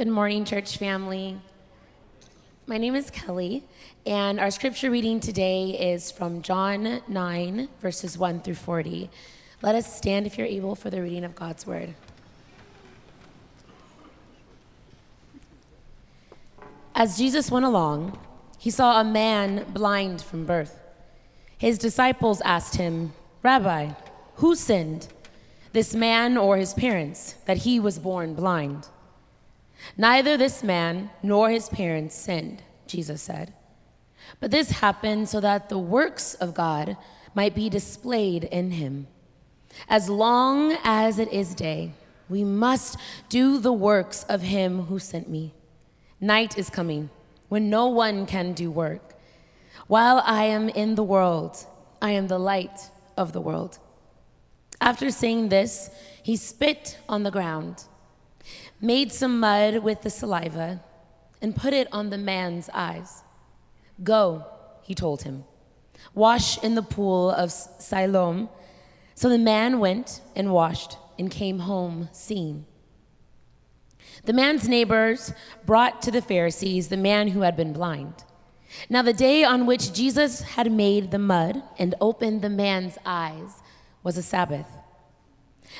Good morning, church family. My name is Kelly, and our scripture reading today is from John 9, verses 1 through 40. Let us stand if you're able for the reading of God's word. As Jesus went along, he saw a man blind from birth. His disciples asked him, Rabbi, who sinned, this man or his parents, that he was born blind? Neither this man nor his parents sinned, Jesus said. But this happened so that the works of God might be displayed in him. As long as it is day, we must do the works of him who sent me. Night is coming when no one can do work. While I am in the world, I am the light of the world. After saying this, he spit on the ground made some mud with the saliva, and put it on the man's eyes. Go, he told him, wash in the pool of Siloam. So the man went and washed and came home seeing. The man's neighbors brought to the Pharisees the man who had been blind. Now, the day on which Jesus had made the mud and opened the man's eyes was a Sabbath.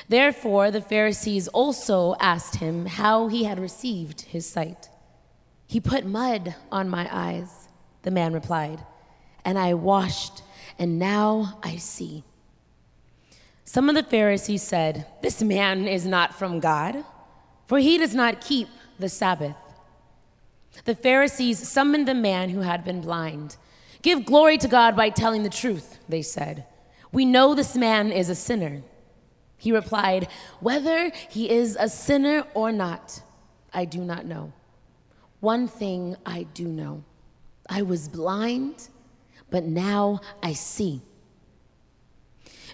Therefore, the Pharisees also asked him how he had received his sight. He put mud on my eyes, the man replied, and I washed, and now I see. Some of the Pharisees said, This man is not from God, for he does not keep the Sabbath. The Pharisees summoned the man who had been blind. Give glory to God by telling the truth, they said. We know this man is a sinner. He replied, Whether he is a sinner or not, I do not know. One thing I do know I was blind, but now I see.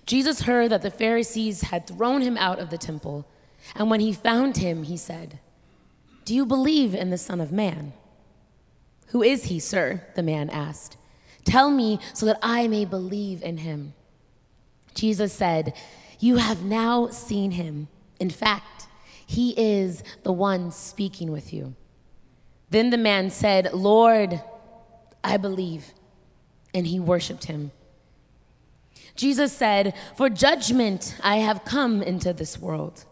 Jesus heard that the Pharisees had thrown him out of the temple, and when he found him, he said, Do you believe in the Son of Man? Who is he, sir? The man asked. Tell me so that I may believe in him. Jesus said, you have now seen him. In fact, he is the one speaking with you. Then the man said, Lord, I believe. And he worshiped him. Jesus said, For judgment I have come into this world,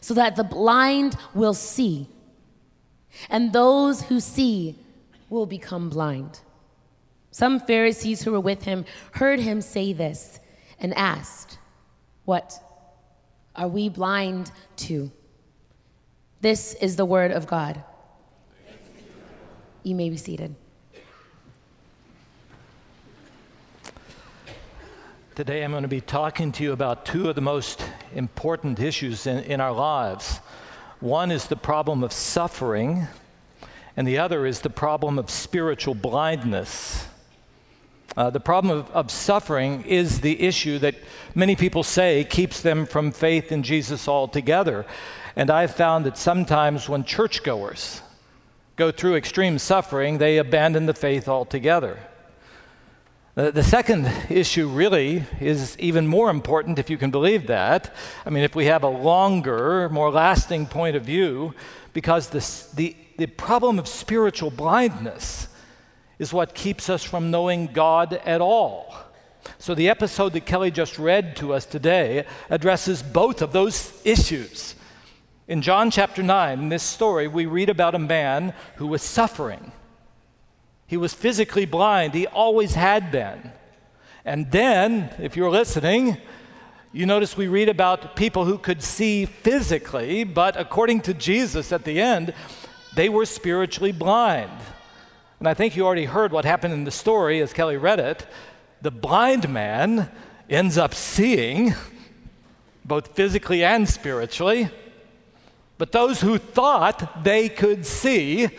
so that the blind will see, and those who see will become blind. Some Pharisees who were with him heard him say this and asked, what are we blind to? This is the word of God. You may be seated. Today, I'm going to be talking to you about two of the most important issues in, in our lives. One is the problem of suffering, and the other is the problem of spiritual blindness. Uh, the problem of, of, suffering is the issue that many people say keeps them from faith in Jesus altogether. And I've found that sometimes when churchgoers go through extreme suffering, they abandon the faith altogether. The, second issue really is even more important, if you can believe that. I mean, if we have a longer, more lasting point of view, because this, the, the problem of spiritual blindness is what keeps us from knowing God at all. So, the episode that Kelly just read to us today addresses both of those issues. In John chapter 9, in this story, we read about a man who was suffering. He was physically blind, he always had been. And then, if you're listening, you notice we read about people who could see physically, but according to Jesus at the end, they were spiritually blind. And I think you already heard what happened in the story as Kelly read it. The blind man ends up seeing, both physically and spiritually. But those who thought they could see,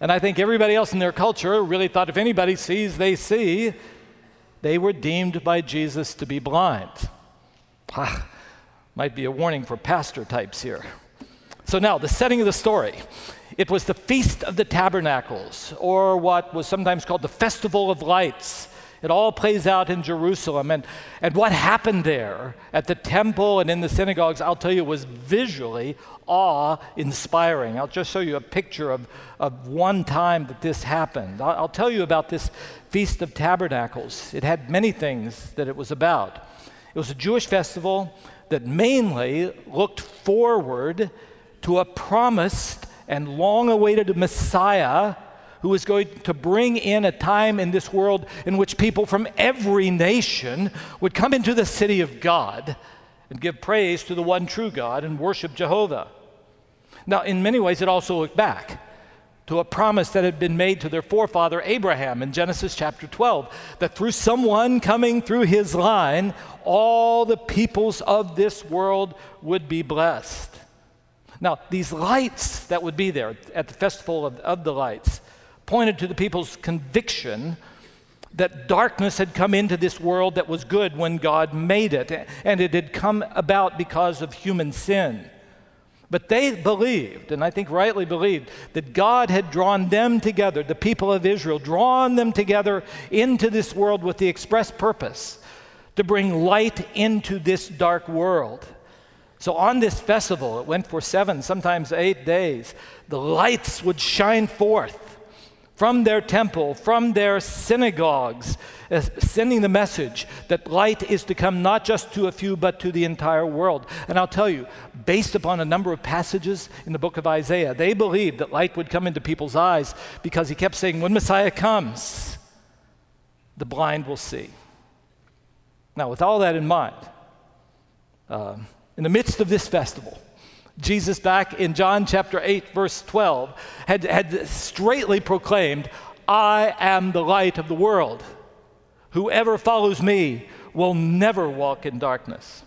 and I think everybody else in their culture really thought if anybody sees, they see, they were deemed by Jesus to be blind. Ah, might be a warning for pastor types here. So now, the setting of the story. It was the Feast of the Tabernacles, or what was sometimes called the Festival of Lights. It all plays out in Jerusalem. And, and what happened there at the temple and in the synagogues, I'll tell you, was visually awe inspiring. I'll just show you a picture of, of one time that this happened. I'll, I'll tell you about this Feast of Tabernacles. It had many things that it was about. It was a Jewish festival that mainly looked forward to a promised and long awaited Messiah who was going to bring in a time in this world in which people from every nation would come into the city of God and give praise to the one true God and worship Jehovah. Now, in many ways, it also looked back to a promise that had been made to their forefather Abraham in Genesis chapter 12 that through someone coming through his line, all the peoples of this world would be blessed. Now, these lights that would be there at the Festival of, of the Lights, pointed to the people's conviction that darkness had come into this world that was good when God made it, and it had come about because of human sin. But they believed, and I think rightly believed, that God had drawn them together, the people of Israel, drawn them together into this world with the express purpose to bring light into this dark world. So on this festival, it went for seven, sometimes eight days, the lights would shine forth from their temple, from their synagogues, uh, sending the message that light is to come not just to a few, but to the entire world. And I'll tell you, based upon a number of passages in the book of Isaiah, they believed that light would come into people's eyes because he kept saying, When Messiah comes, the blind will see. Now, with all that in mind, uh, in the midst of this festival, Jesus, back in John chapter 8, verse 12, had, had straightly proclaimed, I am the light of the world. Whoever follows me will never walk in darkness.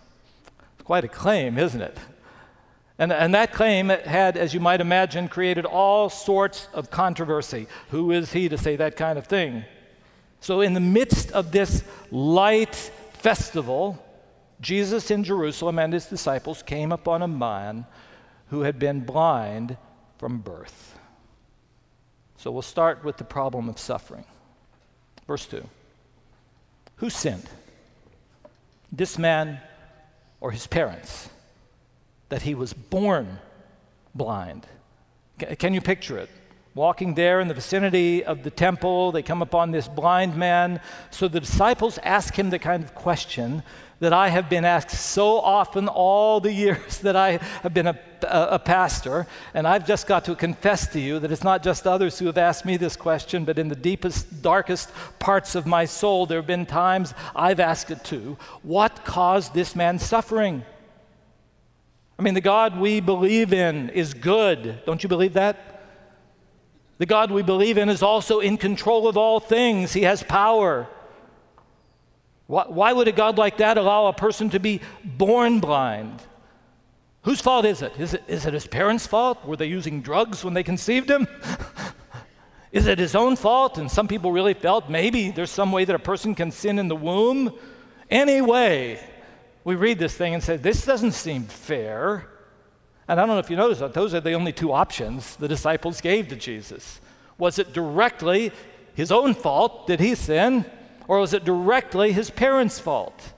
It's quite a claim, isn't it? And, and that claim had, as you might imagine, created all sorts of controversy. Who is he to say that kind of thing? So, in the midst of this light festival, Jesus in Jerusalem and his disciples came upon a man who had been blind from birth. So we'll start with the problem of suffering. Verse 2 Who sinned? This man or his parents? That he was born blind. Can you picture it? Walking there in the vicinity of the temple, they come upon this blind man. So the disciples ask him the kind of question that I have been asked so often all the years that I have been a, a, a, pastor. And I've just got to confess to you that it's not just others who have asked me this question, but in the deepest, darkest parts of my soul, there have been times I've asked it too. What caused this man's suffering? I mean, the God we believe in is good. Don't you believe that? The God we believe in is also in control of all things, He has power. Why, why would a God like that allow a person to be born blind? Whose fault is it? Is it, is it his parents' fault? Were they using drugs when they conceived him? is it his own fault? And some people really felt maybe there's some way that a person can sin in the womb. Anyway, we read this thing and say, this doesn't seem fair. And I don't know if you noticed that those are the only two options the disciples gave to Jesus. Was it directly his own fault? Did he sin? Or was it directly his parents' fault?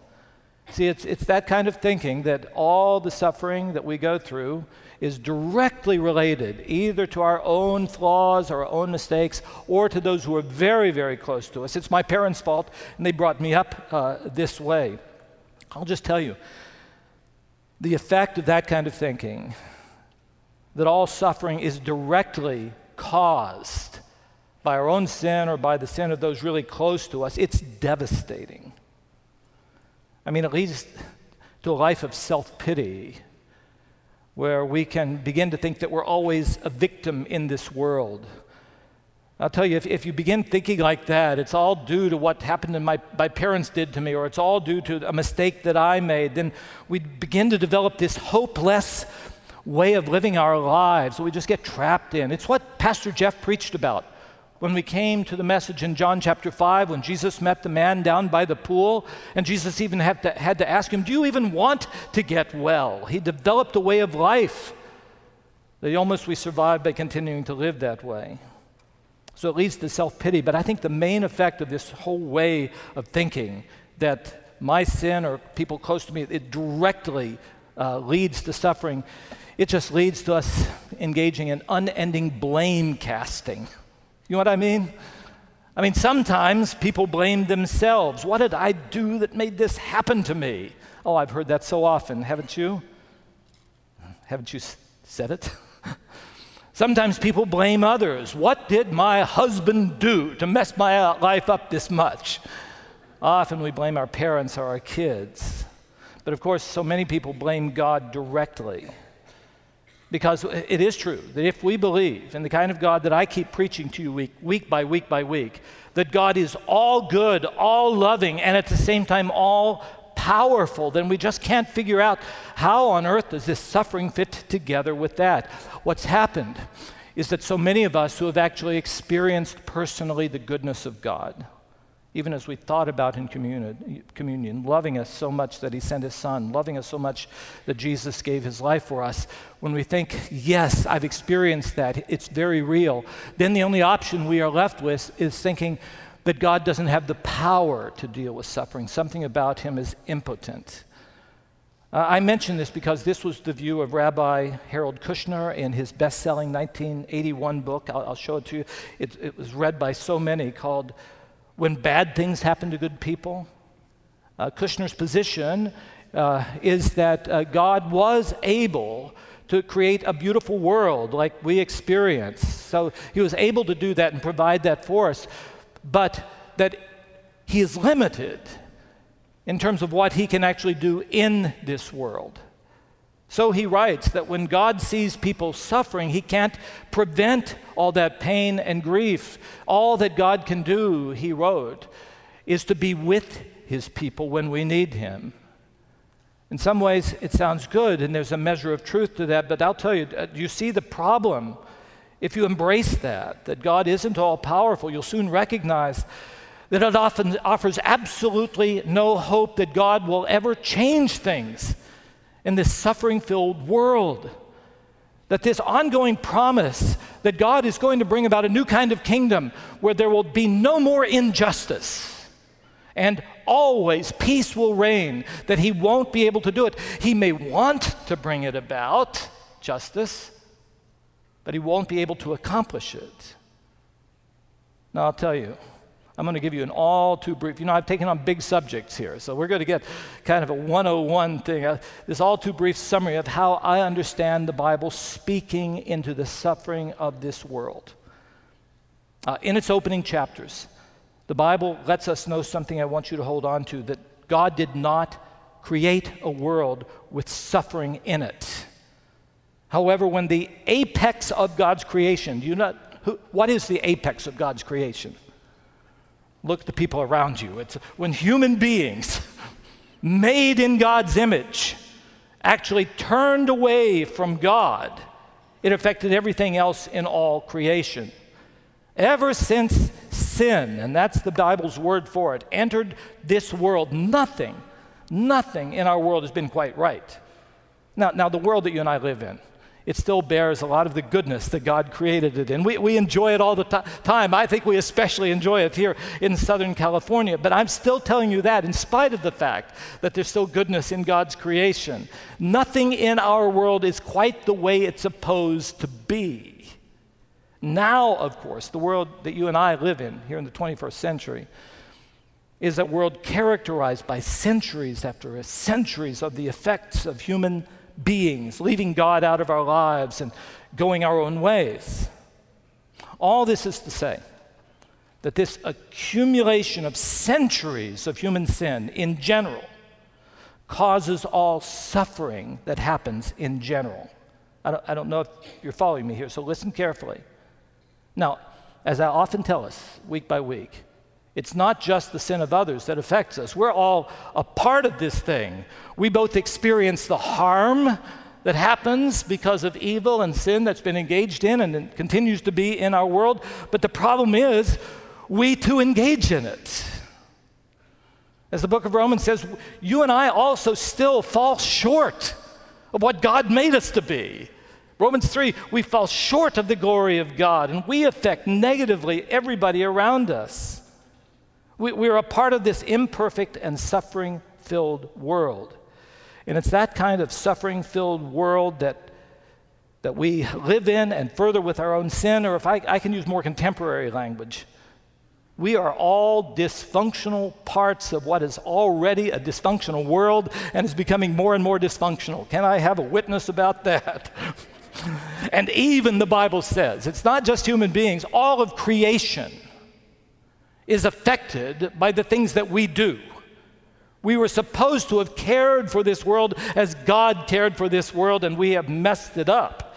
See, it's, it's that kind of thinking that all the suffering that we go through is directly related either to our own flaws, or our own mistakes, or to those who are very, very close to us. It's my parents' fault, and they brought me up uh, this way. I'll just tell you the effect of that kind of thinking, that all suffering is directly caused by our own sin or by the sin of those really close to us, it's devastating. I mean, it leads to a life of self pity where we can begin to think that we're always a victim in this world. I'll tell you, if, if you begin thinking like that, it's all due to what happened and my, my parents did to me, or it's all due to a mistake that I made, then we begin to develop this hopeless way of living our lives that we just get trapped in. It's what Pastor Jeff preached about when we came to the message in John chapter 5, when Jesus met the man down by the pool, and Jesus even had to, had to ask him, Do you even want to get well? He developed a way of life that almost we survived by continuing to live that way. So it leads to self pity. But I think the main effect of this whole way of thinking that my sin or people close to me, it directly uh, leads to suffering, it just leads to us engaging in unending blame casting. You know what I mean? I mean, sometimes people blame themselves. What did I do that made this happen to me? Oh, I've heard that so often, haven't you? Haven't you said it? Sometimes people blame others. What did my husband do to mess my uh, life up this much? Often we blame our parents or our kids. But of course, so many people blame God directly. Because it is true that if we believe in the kind of God that I keep preaching to you week, week by week by week, that God is all good, all loving, and at the same time all powerful, then we just can't figure out how on earth does this suffering fit together with that. What's happened is that so many of us who have actually experienced personally the goodness of God, even as we thought about in communion, communion, loving us so much that He sent His Son, loving us so much that Jesus gave His life for us, when we think, yes, I've experienced that, it's very real, then the only option we are left with is thinking that God doesn't have the power to deal with suffering. Something about Him is impotent. Uh, I mention this because this was the view of Rabbi Harold Kushner in his best selling 1981 book. I'll, I'll, show it to you. It, it was read by so many called when bad things happen to good people. Uh, Kushner's position uh, is that uh, God was able to create a beautiful world like we experience. So he was able to do that and provide that for us, but that he is limited in terms of what he can actually do in this world. So he writes that when God sees people suffering, he can't prevent all that pain and grief. All that God can do, he wrote, is to be with his people when we need him. In some ways, it sounds good, and there's a measure of truth to that, but I'll tell you, uh, you see the problem. If you embrace that, that God isn't all powerful, you'll soon recognize that it often offers absolutely no hope that God will ever change things in this suffering filled world. That this ongoing promise that God is going to bring about a new kind of kingdom where there will be no more injustice and always peace will reign, that He won't be able to do it. He may want to bring it about, justice, but He won't be able to accomplish it. Now, I'll tell you. I'm going to give you an all too brief, you know, I've taken on big subjects here, so we're going to get kind of a 101 thing, uh, this all too brief summary of how I understand the Bible speaking into the suffering of this world. Uh, in its opening chapters, the Bible lets us know something I want you to hold on to that God did not create a world with suffering in it. However, when the apex of God's creation, you know who, what is the apex of God's creation? Look at the people around you. It's when human beings, made in God's image, actually turned away from God, it affected everything else in all creation. Ever since sin, and that's the Bible's word for it, entered this world, nothing, nothing in our world has been quite right. Now, now the world that you and I live in, it still bears a lot of the goodness that God created it in. We, we enjoy it all the time. I think we especially enjoy it here in Southern California. But I'm still telling you that in spite of the fact that there's still goodness in God's creation. Nothing in our world is quite the way it's supposed to be. Now, of course, the world that you and I live in here in the 21st century is a world characterized by centuries after centuries of the effects of human beings, leaving God out of our lives and going our own ways. All this is to say that this accumulation of centuries of human sin in general causes all suffering that happens in general. I don't, I don't know if you're following me here, so listen carefully. Now, as I often tell us week by week, it's not just the sin of others that affects us. We're all a part of this thing. We both experience the harm that happens because of evil and sin that's been engaged in and continues to be in our world. But the problem is, we too engage in it. As the book of Romans says, you and I also still fall short of what God made us to be. Romans 3, we fall short of the glory of God and we affect negatively everybody around us. We, we're a part of this imperfect and suffering filled world. And it's that kind of suffering filled world that, that we live in and further with our own sin, or if I, I can use more contemporary language, we are all dysfunctional parts of what is already a dysfunctional world and is becoming more and more dysfunctional. Can I have a witness about that? and even the Bible says it's not just human beings, all of creation is affected by the things that we do. We were supposed to have cared for this world as God cared for this world, and we have messed it up.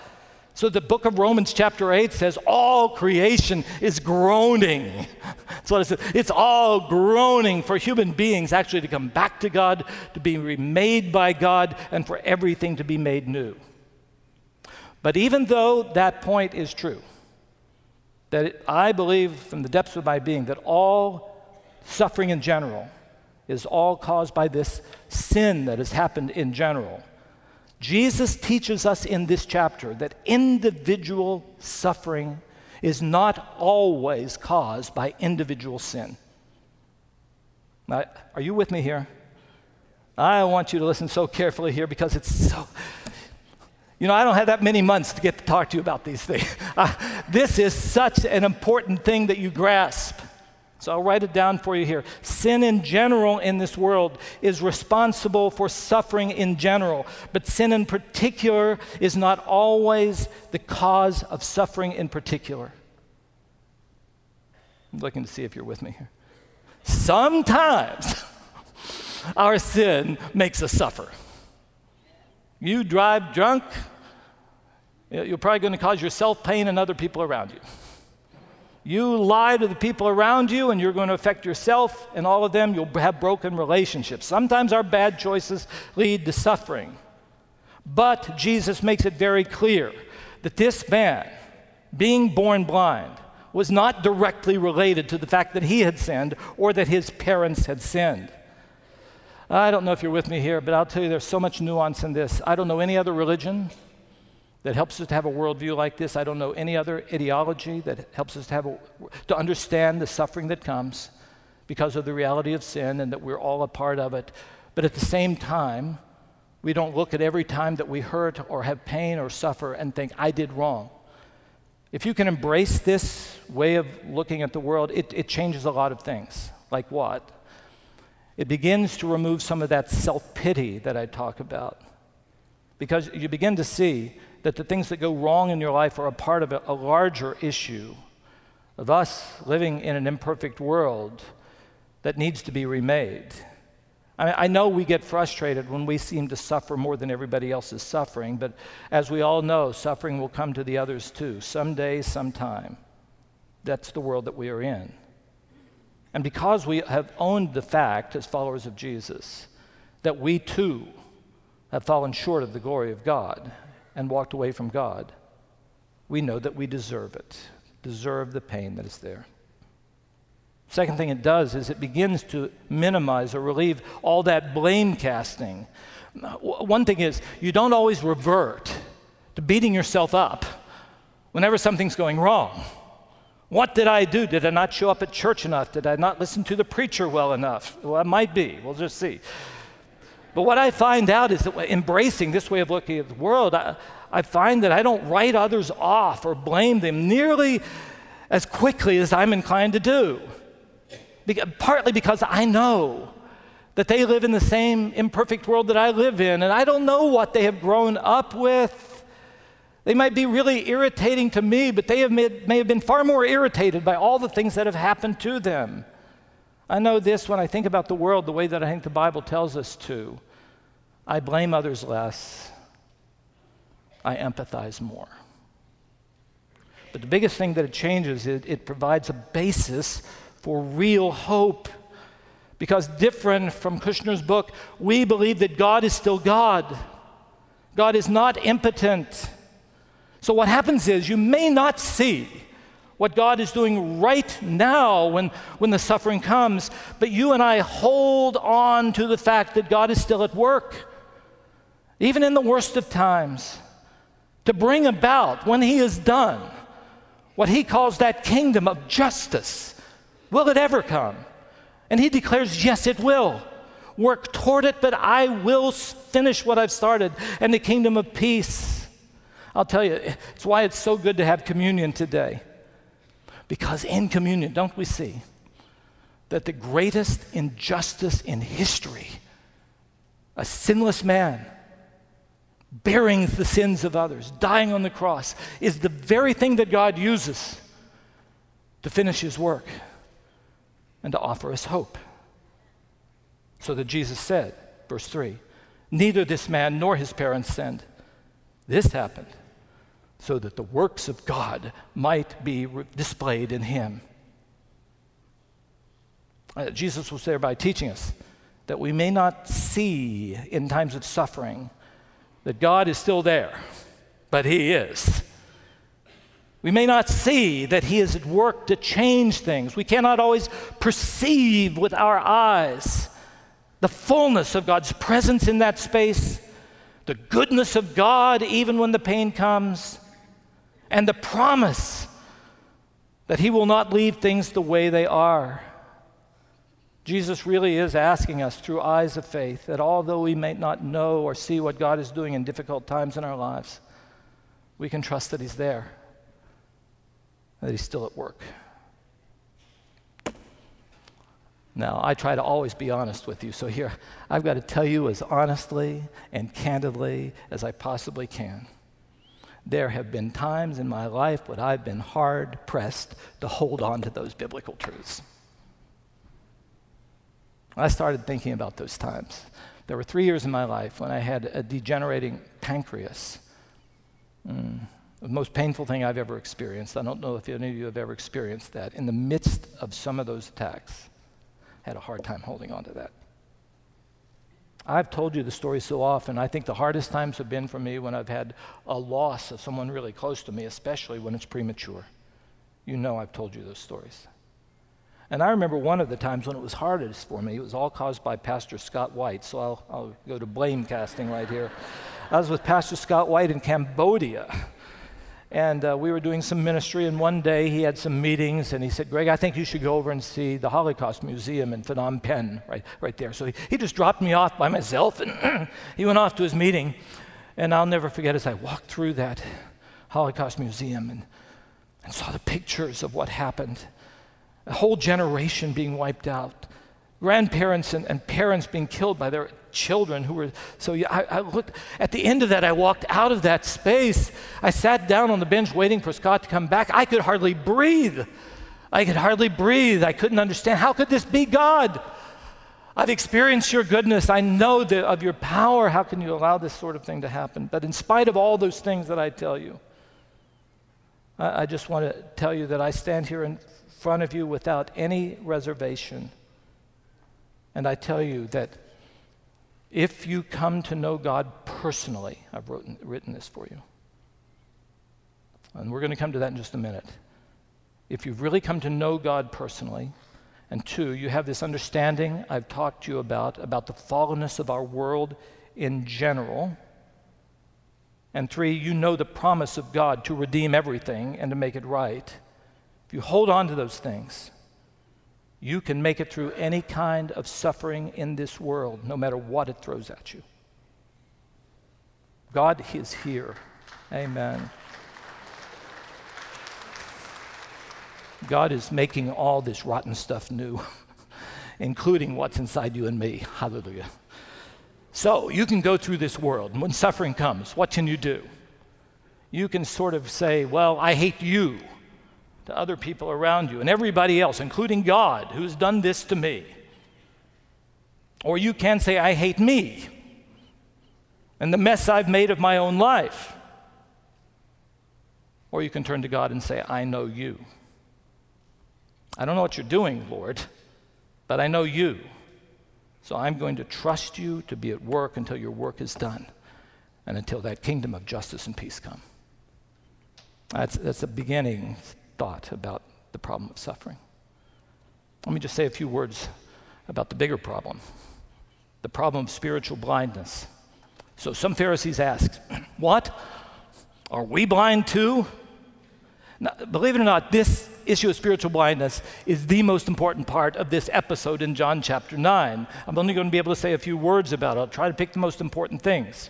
So the book of Romans, chapter 8, says all creation is groaning. That's what it says. It's all groaning for human beings actually to come back to God, to be remade by God, and for everything to be made new. But even though that point is true, that it, I believe from the depths of my being that all suffering in general is all caused by this sin that has happened in general. Jesus teaches us in this chapter that individual suffering is not always caused by individual sin. Now, are you with me here? I want you to listen so carefully here because it's so. You know, I don't have that many months to get to talk to you about these things. Uh, this is such an important thing that you grasp. So I'll write it down for you here. Sin in general in this world is responsible for suffering in general, but sin in particular is not always the cause of suffering in particular. I'm looking to see if you're with me here. Sometimes our sin makes us suffer. You drive drunk, you're probably going to cause yourself pain and other people around you. You lie to the people around you, and you're going to affect yourself and all of them. You'll have broken relationships. Sometimes our bad choices lead to suffering. But Jesus makes it very clear that this man, being born blind, was not directly related to the fact that he had sinned or that his parents had sinned. I don't know if you're with me here, but I'll tell you there's so much nuance in this. I don't know any other religion that helps us to have a worldview like this. I don't know any other ideology that helps us to have a, to understand the suffering that comes because of the reality of sin and that we're all a part of it. But at the same time, we don't look at every time that we hurt or have pain or suffer and think, I did wrong. If you can embrace this way of looking at the world, it, it changes a lot of things. Like what? It begins to remove some of that self pity that I talk about. Because you begin to see that the things that go wrong in your life are a part of a, a larger issue of us living in an imperfect world that needs to be remade. I, mean, I know we get frustrated when we seem to suffer more than everybody else is suffering, but as we all know, suffering will come to the others too, someday, sometime. That's the world that we are in. And because we have owned the fact, as followers of Jesus, that we too have fallen short of the glory of God, and walked away from God, we know that we deserve it, deserve the pain that is there. Second thing it does is it begins to minimize or relieve all that blame casting. One thing is, you don't always revert to beating yourself up whenever something's going wrong. What did I do? Did I not show up at church enough? Did I not listen to the preacher well enough? Well, it might be. We'll just see. But what I find out is that embracing this way of looking at the world, I, I find that I don't write others off or blame them nearly as quickly as I'm inclined to do. Be- partly because I know that they live in the same imperfect world that I live in, and I don't know what they have grown up with. They might be really irritating to me, but they have made, may have been far more irritated by all the things that have happened to them. I know this when I think about the world the way that I think the Bible tells us to. I blame others less, I empathize more. But the biggest thing that it changes is it provides a basis for real hope. Because, different from Kushner's book, we believe that God is still God. God is not impotent. So, what happens is you may not see what God is doing right now when, when the suffering comes. But you and I hold on to the fact that God is still at work, even in the worst of times. to bring about, when he is done, what he calls that kingdom of justice. Will it ever come? And he declares, Yes, it will. Work toward it, but I will finish what I've started. And the kingdom of peace. I'll tell you, it's why it's so good to have communion today. Because in communion, don't we see that the greatest injustice in history, a sinless man bearing the sins of others, dying on the cross, is the very thing that God uses to finish his work and to offer us hope. So that Jesus said, verse 3, neither this man nor his parents sinned. This happened so that the works of God might be re- displayed in him. Uh, Jesus was thereby teaching us that we may not see in times of suffering that God is still there, but He is. We may not see that He is at work to change things. We cannot always perceive with our eyes the fullness of God's presence in that space, the goodness of God even when the pain comes, and the promise that He will not leave things the way they are. Jesus really is asking us through eyes of faith that although we may not know or see what God is doing in difficult times in our lives, we can trust that He's there, that He's still at work. Now, I try to always be honest with you, so here, I've got to tell you as honestly and candidly as I possibly can. There have been times in my life when I've been hard pressed to hold on to those biblical truths. I started thinking about those times. There were three years in my life when I had a degenerating pancreas. Mm, the most painful thing I've ever experienced. I don't know if any of you have ever experienced that. In the midst of some of those attacks, I had a hard time holding on to that. I've told you the story so often. I think the hardest times have been for me when I've had a loss of someone really close to me, especially when it's premature. You know I've told you those stories. And I remember one of the times when it was hardest for me, it was all caused by Pastor Scott White. So I'll, I'll go to blame casting right here. I was with Pastor Scott White in Cambodia. And uh, we were doing some ministry, and one day he had some meetings, and he said, Greg, I think you should go over and see the Holocaust Museum in Phnom Penh, right, right there. So he, he just dropped me off by myself, and he went off to his meeting. And I'll never forget as I walked through that Holocaust Museum and, and saw the pictures of what happened a whole generation being wiped out, grandparents and, and parents being killed by their children who were so I, I, looked at the end of that i walked out of that space. I sat down on the bench waiting for scott to come back. I could hardly breathe. I could hardly breathe. I couldn't understand how could this be god? I've experienced your goodness. I know the, of your power. How can you allow this sort of thing to happen? But in spite of all those things that i tell you I, I just want to tell you that i stand here in front of you without any reservation. And I tell you that if you come to know God personally, I've written, written this for you. And we're going to come to that in just a minute. If you've really come to know God personally, and two, you have this understanding I've talked to you about, about the fallenness of our world in general. And three, you know the promise of God to redeem everything and to make it right. If you hold on to those things, you can make it through any kind of suffering in this world, no matter what it throws at you. God is here. Amen. God is making all this rotten stuff new, including what's inside you and me. Hallelujah. So you can go through this world, and when suffering comes, what can you do? You can sort of say, Well, I hate you to other people around you and everybody else, including God, who's done this to me. Or you can say, I hate me and the mess I've made of my own life. Or you can turn to God and say, I know you. I don't know what you're doing, Lord, but I know you. So I'm going to trust you to be at work until your work is done and until that kingdom of justice and peace come. That's, that's the beginning thought about the problem of suffering. Let me just say a few words about the bigger problem the problem of spiritual blindness. So some Pharisees asked, What? Are we blind too? Now, believe it or not, this issue of spiritual blindness is the most important part of this episode in John chapter 9. I'm only going to be able to say a few words about it. I'll try to pick the most important things.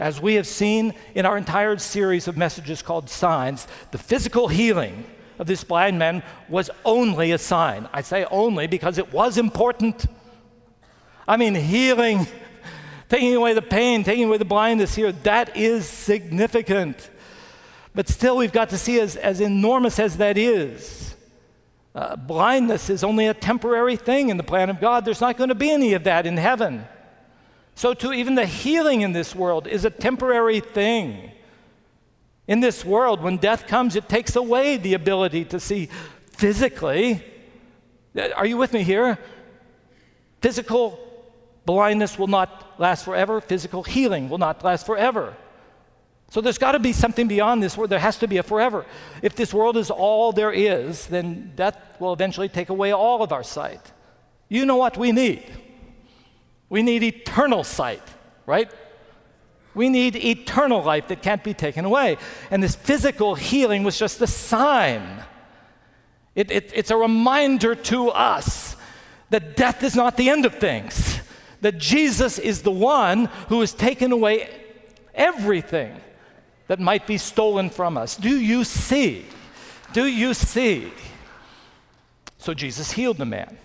As we have seen in our entire series of messages called Signs, the physical healing of this blind man was only a sign. I say only because it was important. I mean, healing, taking away the pain, taking away the blindness here, that is significant. But still, we've got to see as, as enormous as that is. Uh, blindness is only a temporary thing in the plan of God. There's not going to be any of that in heaven. So, too, even the healing in this world is a temporary thing. In this world, when death comes, it takes away the ability to see physically. Are you with me here? Physical blindness will not last forever, physical healing will not last forever. So there's got to be something beyond this world. There has to be a forever. If this world is all there is, then death will eventually take away all of our sight. You know what we need? We need eternal sight, right? We need eternal life that can't be taken away. And this physical healing was just a sign. It, it, it's a reminder to us that death is not the end of things, that Jesus is the one who has taken away everything that might be stolen from us. Do you see? Do you see? So Jesus healed the man.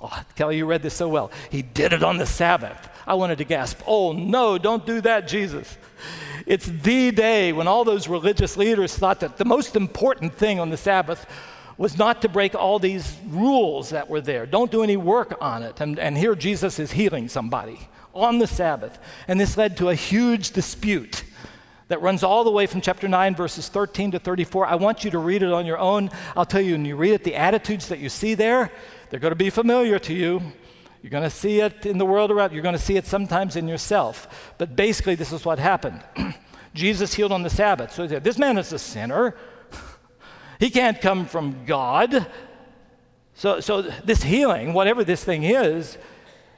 Oh, Kelly, you read this so well. He did it on the Sabbath. I wanted to gasp, oh no, don't do that, Jesus. It's the day when all those religious leaders thought that the most important thing on the Sabbath was not to break all these rules that were there. Don't do any work on it. And, and here Jesus is healing somebody on the Sabbath. And this led to a huge dispute that runs all the way from chapter 9, verses 13 to 34. I want you to read it on your own. I'll tell you, when you read it, the attitudes that you see there, they're going to be familiar to you. You're going to see it in the world around. You're going to see it sometimes in yourself. But basically, this is what happened. Jesus healed on the Sabbath. So this man is a sinner. he can't come from God. So, so this healing, whatever this thing is,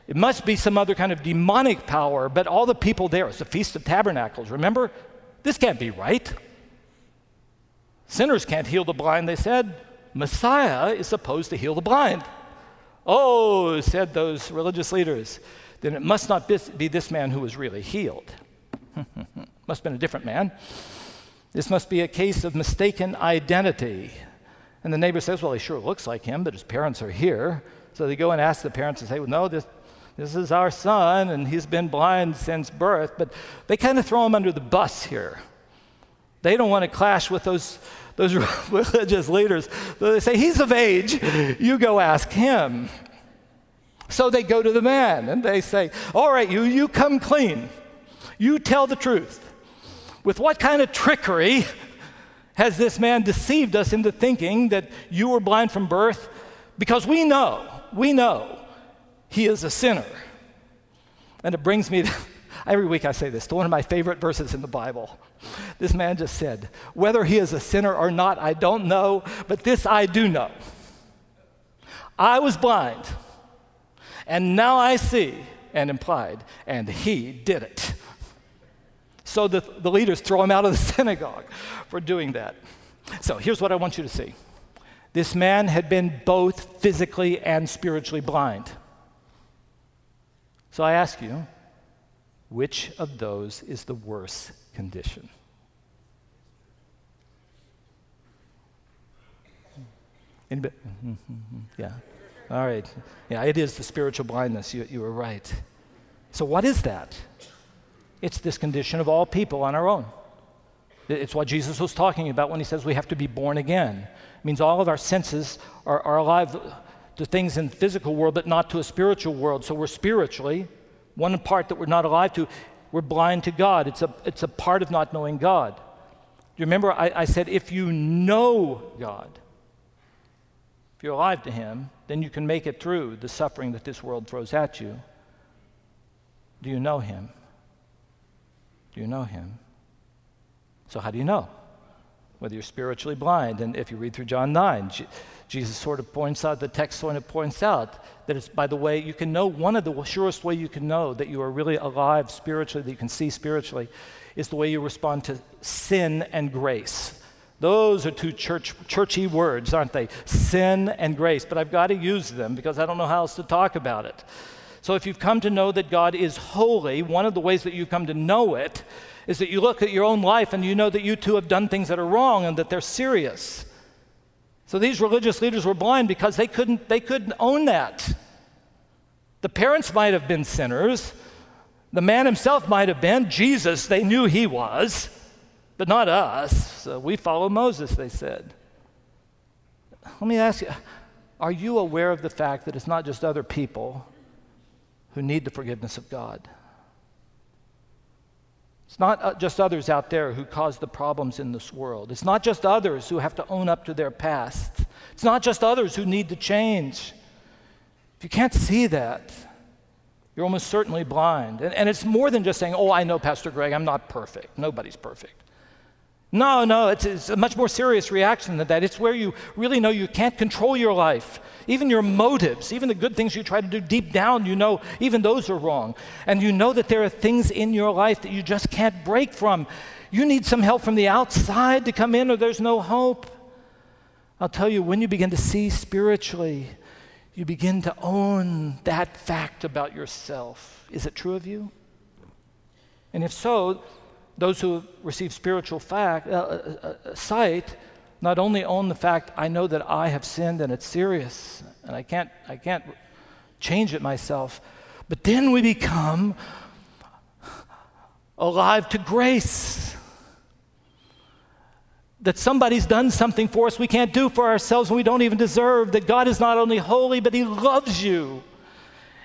it must be some other kind of demonic power. But all the people there, it's the Feast of Tabernacles. Remember, this can't be right. Sinners can't heal the blind, they said. Messiah is supposed to heal the blind. Oh, said those religious leaders, then it must not be this man who was really healed. must have been a different man. This must be a case of mistaken identity. And the neighbor says, Well, he sure looks like him, but his parents are here. So they go and ask the parents and say, Well, no, this, this is our son, and he's been blind since birth. But they kind of throw him under the bus here. They don't want to clash with those, those religious leaders, they say, He's of age. You go ask him. So they go to the man and they say, All right, you, you come clean. You tell the truth. With what kind of trickery has this man deceived us into thinking that you were blind from birth? Because we know, we know he is a sinner. And it brings me to, every week I say this, to one of my favorite verses in the Bible. This man just said, Whether he is a sinner or not, I don't know, but this I do know. I was blind, and now I see, and implied, and he did it. So the, the leaders throw him out of the synagogue for doing that. So here's what I want you to see this man had been both physically and spiritually blind. So I ask you, which of those is the worse condition? Anybody? Mm-hmm. Yeah. All right. Yeah, it is the spiritual blindness. You, you were right. So, what is that? It's this condition of all people on our own. It's what Jesus was talking about when he says we have to be born again. It means all of our senses are, are alive to things in the physical world, but not to a spiritual world. So we're spiritually, one part that we're not alive to, we're blind to God. It's a, it's a part of not knowing God. Do you remember I, I said, if you know God, if you're alive to Him, then you can make it through the suffering that this world throws at you. Do you know Him? Do you know Him? So, how do you know? whether you're spiritually blind. And if you read through John 9, J- Jesus sort of points out, the text sort of points out that it's by the way you can know, one of the surest way you can know that you are really alive spiritually, that you can see spiritually, is the way you respond to sin and grace. Those are two church, churchy words, aren't they? Sin and grace. But I've got to use them because I don't know how else to talk about it. So if you've come to know that God is holy, one of the ways that you come to know it is that you look at your own life and you know that you too have done things that are wrong and that they're serious. So these religious leaders were blind because they couldn't, they couldn't own that. The parents might have been sinners. The man himself might have been. Jesus, they knew he was but not us. we follow Moses, they said. Let me ask you are you aware of the fact that it's not just other people who need the forgiveness of God? It's not uh, just others out there who cause the problems in this world. It's not just others who have to own up to their past. It's not just others who need to change. If you can't see that, you're almost certainly blind. And, and it's more than just saying, oh, I know, Pastor Greg, I'm not perfect. Nobody's perfect. No, no, it's, it's, a much more serious reaction than that. It's where you really know you can't control your life. Even your motives, even the good things you try to do deep down, you know even those are wrong. And you know that there are things in your life that you just can't break from. You need some help from the outside to come in, or there's no hope. I'll tell you, when you begin to see spiritually, you begin to own that fact about yourself. Is it true of you? And if so, those who receive spiritual fact, uh, uh, uh, sight not only own the fact, I know that I have sinned and it's serious and I can't, I can't change it myself, but then we become alive to grace. That somebody's done something for us we can't do for ourselves and we don't even deserve. That God is not only holy, but He loves you.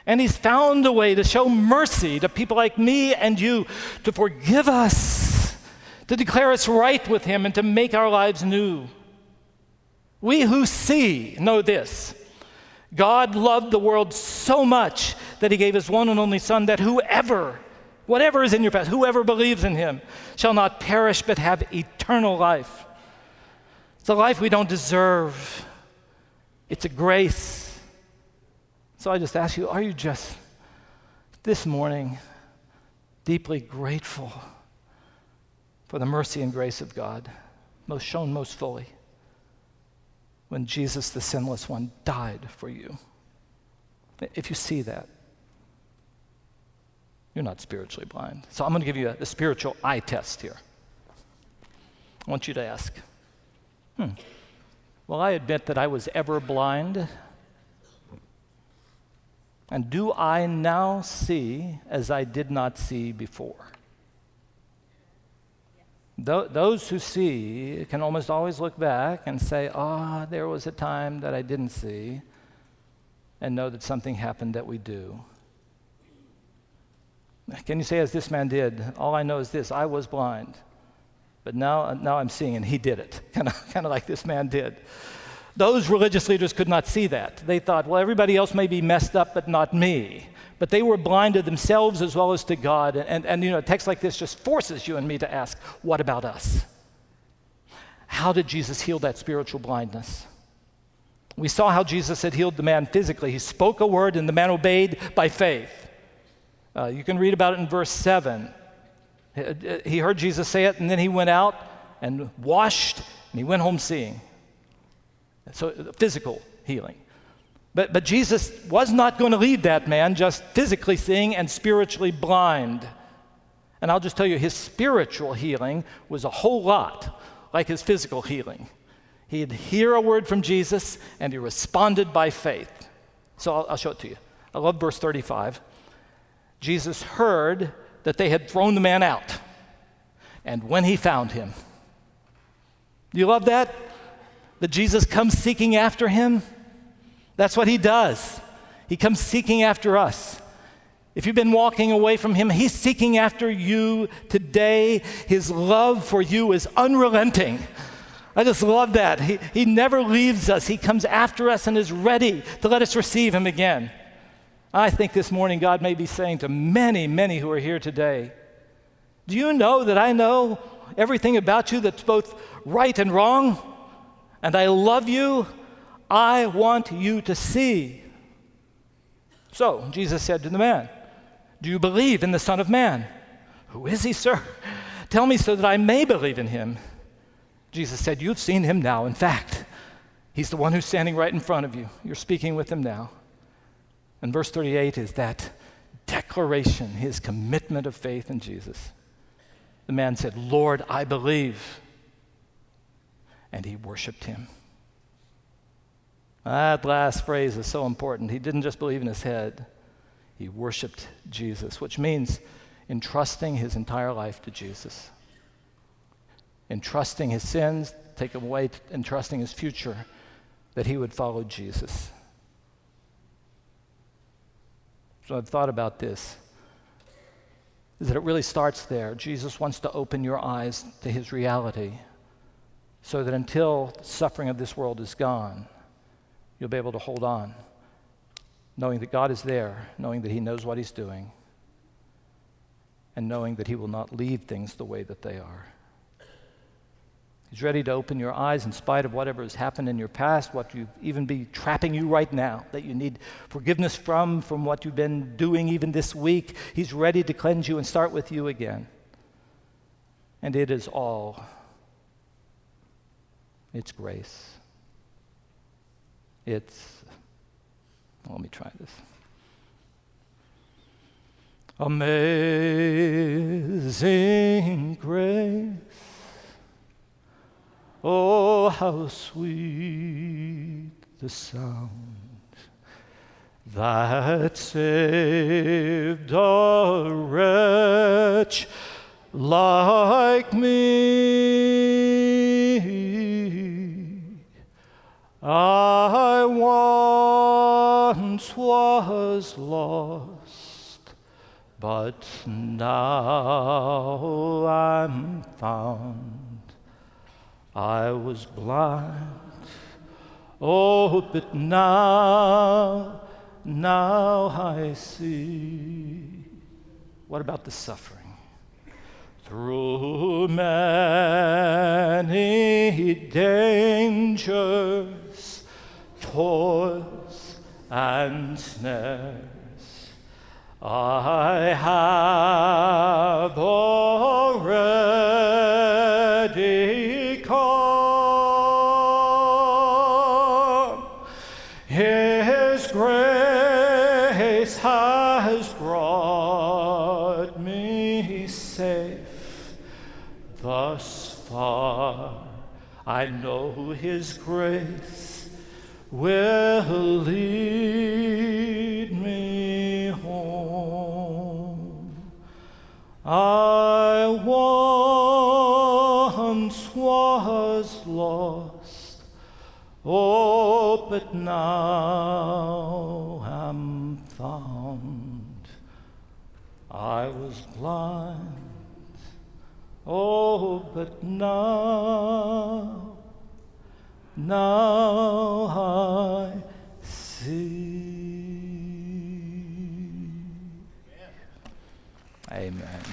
And he's found a way to show mercy to people like me and you, to forgive us, to declare us right with him, and to make our lives new. We who see know this God loved the world so much that he gave his one and only Son, that whoever, whatever is in your past, whoever believes in him, shall not perish but have eternal life. It's a life we don't deserve, it's a grace. So I just ask you are you just this morning deeply grateful for the mercy and grace of God, most shown most fully when Jesus, the sinless one, died for you? If you see that, you're not spiritually blind. So I'm going to give you a, a spiritual eye test here. I want you to ask, hmm, I admit that I was ever blind? And do I now see as I did not see before? Th- those who see can almost always look back and say, ah, oh, there was a time that I didn't see, and know that something happened that we do. Can you say, as this man did, all I know is this I was blind, but now, now I'm seeing, and he did it, kind of, kind of like this man did. Those religious leaders could not see that. They thought, well, everybody else may be messed up, but not me. But they were blind to themselves as well as to God. And, and, and you know, a text like this just forces you and me to ask, what about us? How did Jesus heal that spiritual blindness? We saw how Jesus had healed the man physically. He spoke a word, and the man obeyed by faith. Uh, you can read about it in verse 7. He heard Jesus say it, and then he went out and washed, and he went home seeing. So, physical healing. But, but Jesus was not going to leave that man just physically seeing and spiritually blind. And I'll just tell you, his spiritual healing was a whole lot like his physical healing. He'd hear a word from Jesus and he responded by faith. So I'll, I'll show it to you. I love verse 35. Jesus heard that they had thrown the man out. And when he found him, you love that? That Jesus comes seeking after him? That's what he does. He comes seeking after us. If you've been walking away from him, he's seeking after you today. His love for you is unrelenting. I just love that. He, he never leaves us, he comes after us and is ready to let us receive him again. I think this morning God may be saying to many, many who are here today, Do you know that I know everything about you that's both right and wrong, and I love you. I want you to see. So Jesus said to the man, Do you believe in the Son of Man? Who is he, sir? Tell me so that I may believe in him. Jesus said, You've seen him now. In fact, he's the one who's standing right in front of you. You're speaking with him now. And verse 38 is that declaration, his commitment of faith in Jesus. The man said, Lord, I believe. And he worshiped him. That last phrase is so important. He didn't just believe in his head, he worshiped Jesus, which means entrusting his entire life to Jesus, entrusting his sins, take away, entrusting his future, that he would follow Jesus. So I've thought about this. Is that it really starts there. Jesus wants to open your eyes to his reality so that until the suffering of this world is gone, you'll be able to hold on, knowing that God is there, knowing that he knows what he's doing, and knowing that he will not leave things the way that they are. He's ready to open your eyes in spite of whatever has happened in your past, what you even be trapping you right now, that you need forgiveness from, from what you've been doing even this week. He's ready to cleanse you and start with you again. And it is all, it's grace. It's, let me try this. Amazing grace Oh, how sweet the sound that saved a wretch like me. I once was lost, but now I'm found. I was blind. Oh, but now, now I see. What about the suffering? Through many dangers, toils, and snares, I have already I know His grace will lead me home. I once was lost, oh, but now am found. I was blind, oh, but now now I see. Amen. Amen.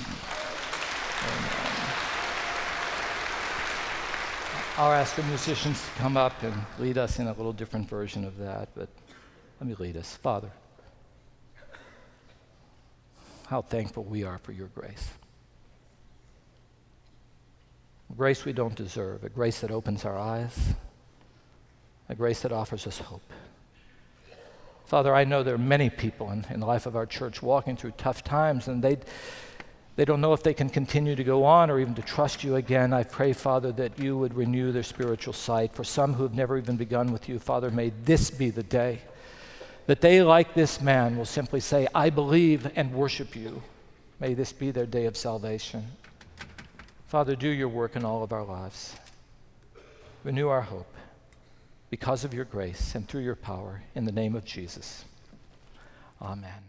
I'll ask the musicians to come up and lead us in a little different version of that, but let me lead us. Father, how thankful we are for your grace. Grace we don't deserve, a grace that opens our eyes, a grace that offers us hope. Father, I know there are many people in, in the life of our church walking through tough times, and they, they don't know if they can continue to go on or even to trust you again. I pray, Father, that you would renew their spiritual sight. For some who have never even begun with you, Father, may this be the day that they, like this man, will simply say, I believe and worship you. May this be their day of salvation. Father, do your work in all of our lives. Renew our hope because of your grace and through your power. In the name of Jesus. Amen.